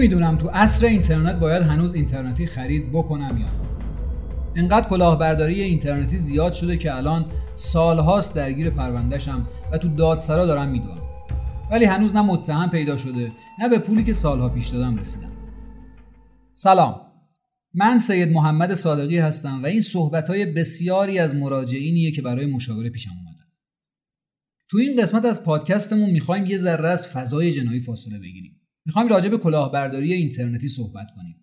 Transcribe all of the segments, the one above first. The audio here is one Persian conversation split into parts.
نمی‌دونم تو عصر اینترنت باید هنوز اینترنتی خرید بکنم یا انقدر کلاهبرداری اینترنتی زیاد شده که الان سالهاست درگیر پروندهشم و تو دادسرا دارم می‌دونم ولی هنوز نه متهم پیدا شده نه به پولی که سالها پیش دادم رسیدم. سلام. من سید محمد صادقی هستم و این صحبت های بسیاری از مراجعینیه که برای مشاوره پیشم اومدن. تو این قسمت از پادکستمون می‌خوایم یه ذره از فضای جنایی فاصله بگیریم. می‌خوایم راجع به کلاهبرداری اینترنتی صحبت کنیم.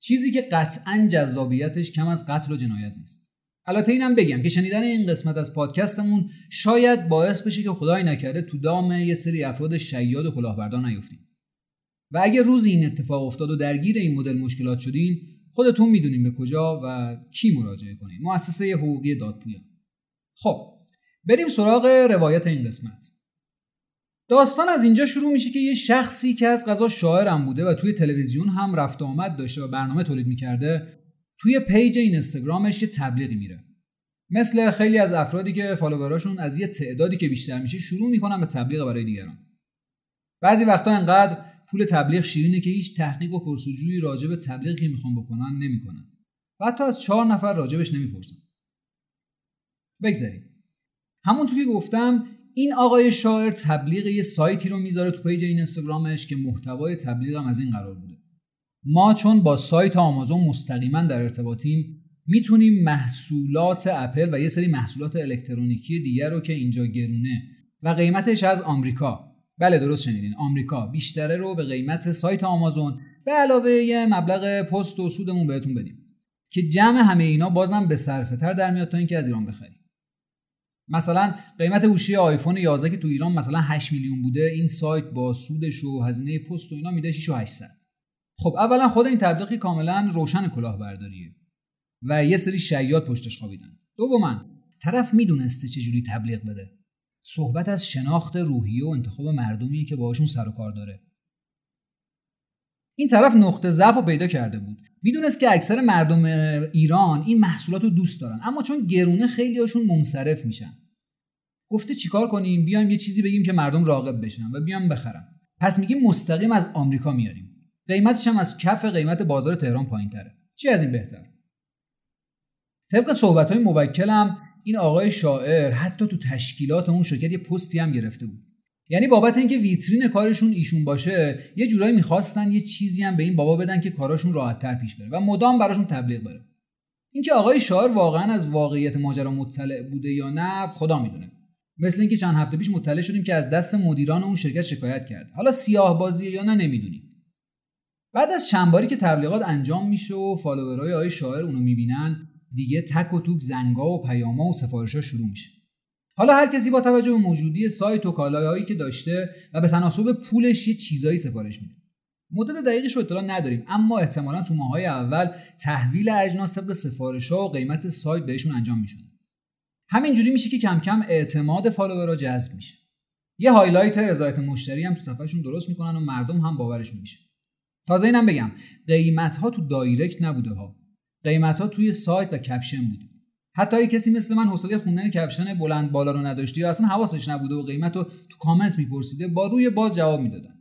چیزی که قطعا جذابیتش کم از قتل و جنایت نیست. البته اینم بگم که شنیدن این قسمت از پادکستمون شاید باعث بشه که خدای نکرده تو دام یه سری افراد شیاد و کلاهبردار نیفتیم. و اگه روزی این اتفاق افتاد و درگیر این مدل مشکلات شدین خودتون می‌دونین به کجا و کی مراجعه کنین. مؤسسه حقوقی دادپویان خب بریم سراغ روایت این قسمت. داستان از اینجا شروع میشه که یه شخصی که از غذا شاعرم بوده و توی تلویزیون هم رفت آمد داشته و برنامه تولید می‌کرده توی پیج این اینستاگرامش یه تبلیغی میره. مثل خیلی از افرادی که فالووراشون از یه تعدادی که بیشتر میشه شروع می‌کنن به تبلیغ برای دیگران. بعضی وقتا انقدر پول تبلیغ شیرینه که هیچ تحقیق و پرسجویی راجع به تبلیغی می‌خوان بکنن نمی‌کنن. و حتی از چهار نفر راجبش نمی‌پرسن. بگذاریم. همونطور که گفتم این آقای شاعر تبلیغ یه سایتی رو می‌ذاره تو page این اینستاگرامش که محتوای تبلیغ هم از این قرار بوده. ما چون با سایت آمازون مستقیما در ارتباطیم می‌تونیم محصولات اپل و یه سری محصولات الکترونیکی دیگر رو که اینجا گرونه و قیمتش از آمریکا. بله درست شنیدین. آمریکا بیشتره رو به قیمت سایت آمازون به علاوه یه مبلغ پست و سودمون بهتون بدیم که جمع همه اینا بازم به صرفه تر در میاد تا اینکه از ایران بخریم. مثلا قیمت گوشی آیفون 11 که تو ایران مثلا 8 میلیون بوده این سایت با سودش و هزینه پست و اینا میده 6 و 800 خب اولا خود این تبلیغی کاملا روشن کلاهبرداریه و یه سری شیاد پشتش خوابیدن. دوما طرف می‌دونسته چجوری تبلیغ بده. صحبت از شناخت روحیه و انتخاب مردمی که باهاشون سر و کار داره. این طرف نقطه ضعف رو پیدا کرده بود. می‌دونست که اکثر مردم ایران این محصولات رو دوست دارن اما چون گرونه خیلی هاشون منصرف میشن. گفته چیکار کنیم؟ بیایم یه چیزی بگیم که مردم راغب بشن و بیام بخرن. پس میگیم مستقیم از آمریکا میاریم. قیمتش هم از کف قیمت بازار تهران پایین تره چی از این بهتر؟ طبق صحبت های موکلم این آقای شاعر حتی تو تشکیلات اون شرکت یه پستی هم گرفته بود. یعنی بابت اینکه ویترین کارشون ایشون باشه یه جورایی می‌خواستن یه چیزی هم به این بابا بدن که کاراشون راحتتر پیش بره و مدام براشون تبلیغ بره. اینکه آقای شاعر واقعا از واقعیت ماجرا مطلع بوده یا نه خدا می‌دونه. مثل اینکه چند هفته پیش مطلع شدیم که از دست مدیران اون شرکت شکایت کرد. حالا سیاه بازیه یا نه نمی‌دونیم. بعد از چند باری که تبلیغات انجام میشه و فالوورهای آقای شاعر اونو می‌بینن دیگه تک و توک زنگا و پیاما و سفارشها شروع میشه. حالا هر کسی با توجه به موجودی سایت و کالاهایی که داشته و به تناسب پولش یه چیزایی سفارش میده. مدت دقیقش رو اطلاع نداریم اما احتمالا تو ماهای اول تحویل اجناس طبق سفارش ها و قیمت سایت بهشون انجام می‌شده همینجوری میشه که کم کم اعتماد follower ها جذب میشه. یه highlight رضایت مشتری هم تو صفحهشون درست می‌کنن و مردم هم باورش میشه. تازه اینم بگم قیمت ها تو direct نبوده ها. قیمت ها توی سایت و caption بوده. حتی اگه کسی مثل من حوصله خوندن caption بلند بالا رو نداشته یا اصلا حواسش نبوده و قیمت رو تو کامنت میپرسیده با روی باز جواب می‌دادن.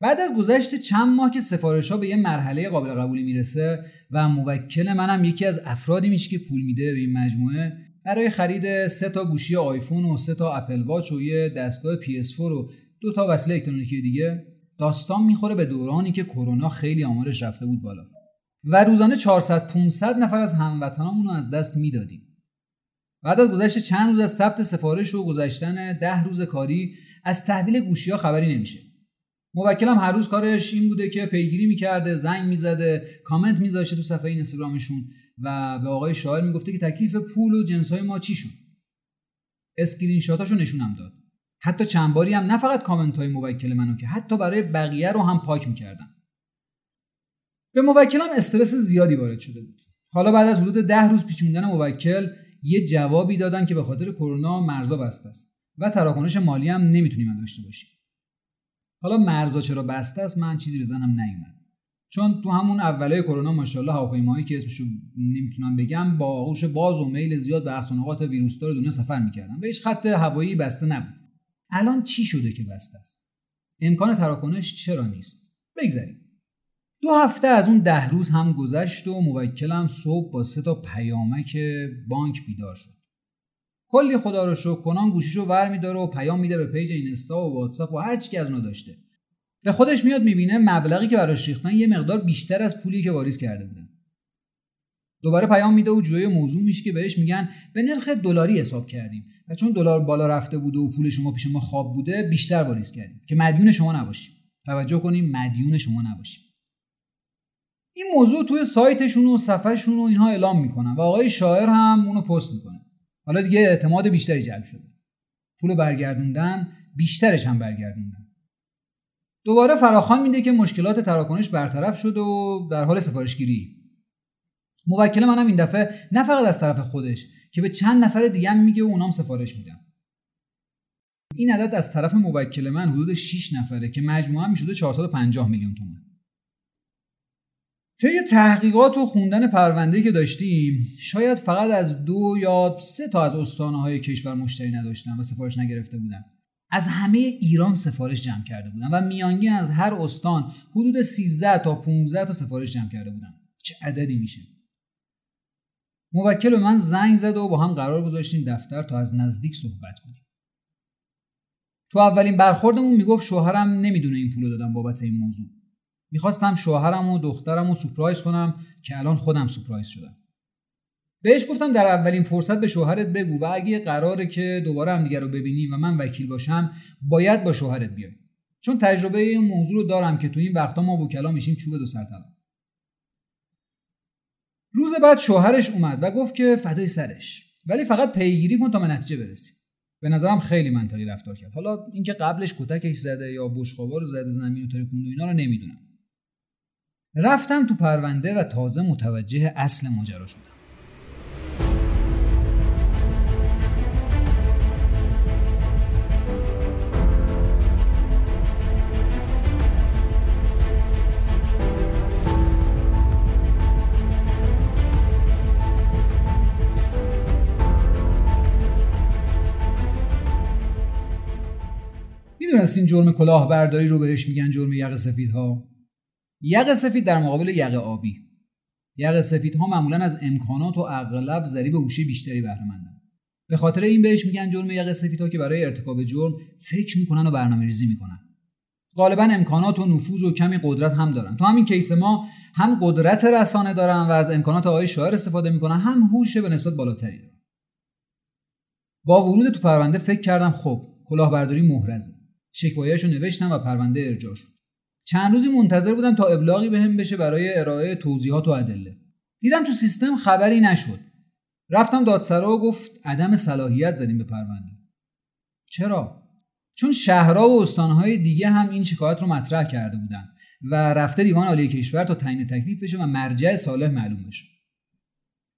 بعد از گذشت چند ماه که سفارش ها به یه مرحله قابل قبولی می‌رسه و موکل منم یکی از افرادی میشه که پول میده به این مجموعه برای خرید سه تا گوشی آیفون و سه تا Apple Watch و یه دستگاه PS4 و دو تا وسیله الکترونیکی دیگه. داستان می‌خوره به دورانی که کرونا خیلی آمارش رفته بود بالا. و روزانه 400 500 نفر از هموطنامون رو از دست می‌دادیم. بعد از گذشت چند روز از ثبت سفارش و گذشتن ده روز کاری از تحویل گوشی ها خبری نمیشه. موکلم هر روز کارش این بوده که پیگیری می‌کرده زنگ می‌زده کامنت میذاشته تو صفحه اینستاگرامشون و به آقای شاعر می‌گفته که تکلیف پول و جنس های ما چی شد؟ اسکرین شاتاشو نشونم داد. حتی چند باری هم نه فقط کامنت های موکل منو که حتی برای بقیه رو هم پاک می‌کردم به موکلم استرس زیادی وارد شده بود. حالا بعد از حدود ده روز پیچوندن موکل یه جوابی دادن که به خاطر کرونا مرزا بسته است و تراکنش مالی هم نمی‌تونیم داشته باشیم. حالا مرزا چرا بسته است؟ من چیزی بزنم نیومد. چون تو همون اولای کرونا ماشاءالله هواپیماهایی که اسمشو نمی‌تونم بگم با آغوش باز و میل زیاد به اقصا نقاط ویروسدار دنیا سفر می‌کردن. و هیچ خط هوایی بسته نبود. الان چی شده که بسته است؟ امکان تراکنش چرا نیست؟ بگذاریم. دو هفته از اون ده روز هم گذشت و موکلم صبح با سه تا پیامک بانک بیدار شد. کلی خدا رو شکر کنان گوشیشو ور میداره و پیام میده به page اینستا و واتساپ و هر چی که از اونا داشته. به خودش میاد می‌بینه مبلغی که براش ریختن یه مقدار بیشتر از پولی که واریز کرده بودن. دوباره پیام میده و جویای موضوع میشه که بهش میگن به نرخ دلاری حساب کردیم. و چون دلار بالا رفته بوده و پول شما پیش ما خواب بوده بیشتر واریز کردیم. که مدیون شما نباشیم. توجه کنیم مدیون شما نباشیم. این موضوع توی سایتشون و صفحهشون و اینها اعلام می‌کنن و آقای شاعر هم اونو پست می‌کنه. حالا دیگه اعتماد بیشتری جلب شده. پول برگردوندن بیشترش هم برگردوندن. دوباره فراخان میده که مشکلات تراکنش برطرف شد و در حال سفارشگیری. موکل منم این دفعه نه فقط از طرف خودش که به چند نفر دیگه هم میگه و اونام سفارش میدن. این عدد از طرف موکل من حدود 6 نفره که مجموعا می‌شده 450 میلیون تومان. طی تحقیقات و خوندن پرونده که داشتیم شاید فقط از دو یا سه تا از استانه های کشور مشتری نداشتن و سفارش نگرفته بودن از همه ایران سفارش جمع کرده بودن و میانگین از هر استان حدود 13 تا 15 تا سفارش جمع کرده بودن چه عددی میشه؟ موکل به من زنگ زد و با هم قرار گذاشتیم دفتر تا از نزدیک صحبت کنیم. تو اولین برخوردمون می‌گفت شوهرم نمی‌دونه این پول دادم بابت این موضوع. می‌خواستم شوهرم و دخترم رو سپرایز کنم که الان خودم سپرایز شدم. بهش گفتم در اولین فرصت به شوهرت بگو و اگه قراره که دوباره هم دیگر رو ببینیم و من وکیل باشم باید با شوهرت بیای چون تجربه این موضوع رو دارم که تو این وقتا ما وکلا میشیم چوب دو سر روز بعد شوهرش اومد و گفت که فدای سرش. ولی فقط پیگیری کن تا به نتیجه برسیم به نظرم خیلی منطقی رفتار کرد. حالا اینکه قبلش کتکش زده یا بشقابا رو زده زمین و ترکوند و اینا رو نمی‌دونم. رفتم تو پرونده و تازه متوجه اصل ماجرا شدم. می‌دونستین جرم کلاهبرداری رو بهش میگن جرم یق سفید ها یق سفید در مقابل یق آبی. یق سفید ها معمولا از امکانات و اغلب ضریب هوشی بیشتری بهره به خاطر این بهش میگن جرم یق سفید ها که برای ارتکاب جرم فکر می‌کنن و برنامه ریزی می‌کنن. غالبا امکانات و نفوذ و کمی قدرت هم دارن. تو همین کیس ما هم قدرت رسانه دارن و از امکانات آقای شاعر استفاده می‌کنن هم هوش به نسبت بالاتری دارن. با ورود تو پرونده فکر کردم خب کلاهبرداری محرزه. شکایهش رو نوشتم و پرونده ارجاع شد. چند روزی منتظر بودم تا ابلاغی بهم به بشه برای ارائه توضیحات و ادله. دیدم تو سیستم خبری نشد. رفتم دادسرا و گفت عدم صلاحیت زدیم به پرونده. چرا؟ چون شهرها و استانهای دیگه هم این شکایت رو مطرح کرده بودن و رفته دیوان عالی کشور تا تعیین تکلیف بشه و مرجع صالح معلوم بشه.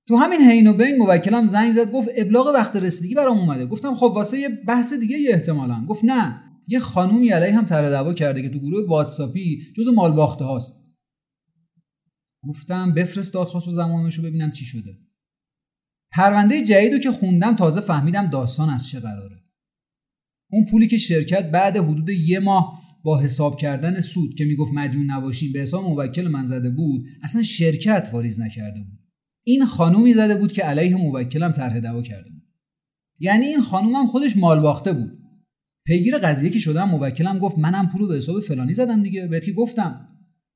تو همین حین و بین موکلم زنگ زد گفت ابلاغ وقت رسیدگی برام اومده. گفتم خب واسه یه بحث دیگه یه احتمالا. گفت نه. یه خانومی علیه هم طرح دعوا کرده که تو گروه واتساپی جز مال باخته هاست. گفتم بفرست دادخواست و زمانش رو ببینم چی شده. پرونده جدید رو که خوندم تازه فهمیدم داستان از چه قراره. اون پولی که شرکت بعد حدود یه ماه با حساب کردن سود که می‌گفت مدیون نباشیم به حساب موکل من زده بود اصلا شرکت واریز نکرده بود. این خانومی زده بود که علیه موکلم طرح دعوا کرده بود. یعنی این خانومم خودش مال باخته بود. پیگیر قضیه که شدم؟ موکلم گفت منم پولو به حساب فلانی زدم دیگه. بهت که گفتم.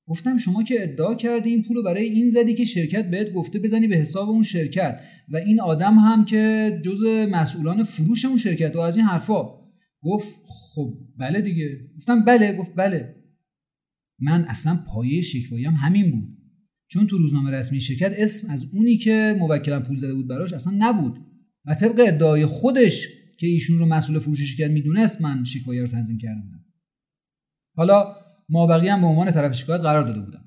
گفتم شما که ادعا کردی این پولو برای این زدی که شرکت بهت گفته بزنی به حساب اون شرکت. و این آدم هم که جز مسئولان فروش اون شرکت و از این حرفا. گفت خب بله دیگه. گفتم بله. گفت بله. من اصلا پایه شکواییم همین بود. چون تو روزنامه رسمی شرکت اسم از اونی که موکلم پول زده بود براش اصلا نبود. و طبق ادعای خودش که ایشون رو مسئول فروش شرکت می‌دونست من شکایه رو تنظیم کرده بودم. حالا ما بقیه هم به عنوان طرف شکایت قرار داده بودم.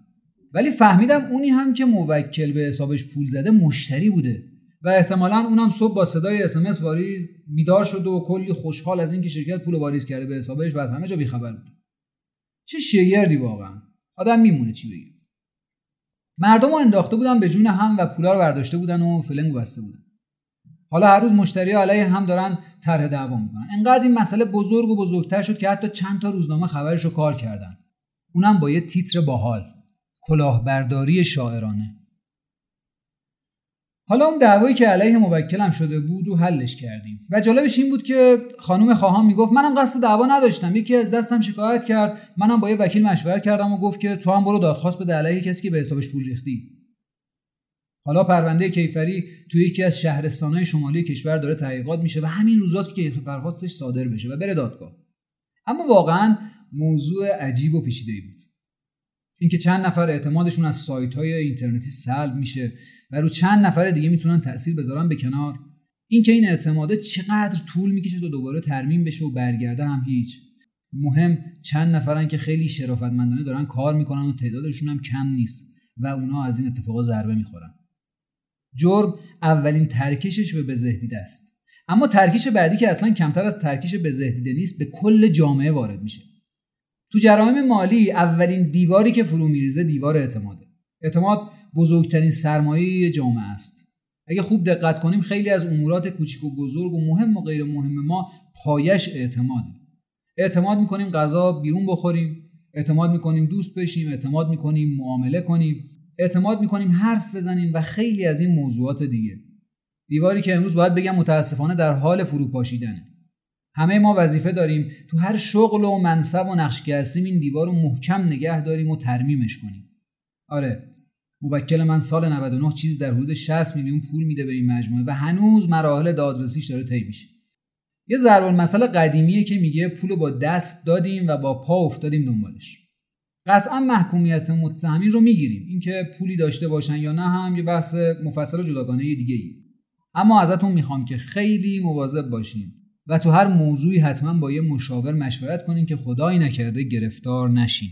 ولی فهمیدم اونی هم که موکل به حسابش پول زده مشتری بوده و احتمالا اونم صبح با صدای اس واریز بیدار شده و کلی خوشحال از اینکه شرکت پول واریز کرده به حسابش و از همه جا بیخبر بود. چه شگردی واقعا. آدم میمونه چی بگه. مردم رو انداخته بودن به جون هم و پولا رو برداشته بودن و فلنگ بسته بودن. حالا هر روز مشتری علیه هم دارن طرح دعوا می‌کنن. انقدر این مسئله بزرگ و بزرگتر شد که حتی چند تا روزنامه خبرش رو کار کردن. اونم با یه تیتر باحال. کلاهبرداری شاعرانه. حالا اون دعوایی که علیه موکلم شده بود و حلش کردیم. و جالبش این بود که خانم خواهان می‌گفت منم قصد دعوا نداشتم. یکی از دستم شکایت کرد. منم با یه وکیل مشورت کردم و گفت که تو هم برو دادخواست به علیه کسی که به حسابش پول ریختی. حالا پرونده کیفری توی یکی از شهرستانهای شمالی کشور داره تحقیقات میشه و همین روزاست که درخواستش صادر بشه و بره دادگاه. اما واقعا موضوع عجیب و پیچیده بود. اینکه چند نفر اعتمادشون از سایت های اینترنتی سلب میشه و رو چند نفر دیگه می‌تونن تاثیر بذارن به کنار. اینکه این اعتماده چقدر طول می‌کشه تا دوباره ترمیم بشه و برگرده هم هیچ. مهم چند نفرن که خیلی شرافتمندانه دارن کار می‌کنن و تعدادشون هم کم نیست و اونا از این اتفاقا ضربه می‌خورن. جرم اولین ترکشش به بزهدیده است اما ترکیش بعدی که اصلا کمتر از ترکیش بزهدیده نیست به کل جامعه وارد میشه. تو جرایم مالی اولین دیواری که فرو میریزه دیوار اعتماده. اعتماد بزرگترین سرمایه جامعه است. اگه خوب دقت کنیم خیلی از امورات کوچیک و بزرگ و مهم و غیر مهم ما پایش اعتماده. اعتماد می‌کنیم غذا بیرون بخوریم اعتماد می‌کنیم دوست بشیم اعتماد می‌کنیم معامله کنیم. اعتماد می‌کنیم حرف بزنیم و خیلی از این موضوعات دیگه. دیواری که امروز باید بگم متاسفانه در حال فروپاشیدنه. همه ما وظیفه داریم تو هر شغل و منصب و نقش که هستیم این دیوار رو محکم نگه داریم و ترمیمش کنیم. آره موکل من سال 99 چیز در حدود 60 میلیون پول میده به این مجموعه و هنوز مراحل دادرسیش داره طی میشه. یه ضرب المثل قدیمیه که میگه پول با دست دادیم و با پا افتادیم دنبالش. قطعا محکومیت متهمین رو می‌گیریم. اینکه پولی داشته باشن یا نه هم یه بحث مفصل و جداگانه دیگه ای اما ازتون می‌خوام که خیلی مواظب باشین و تو هر موضوعی حتما با یه مشاور مشورت کنین که خدایی نکرده گرفتار نشین.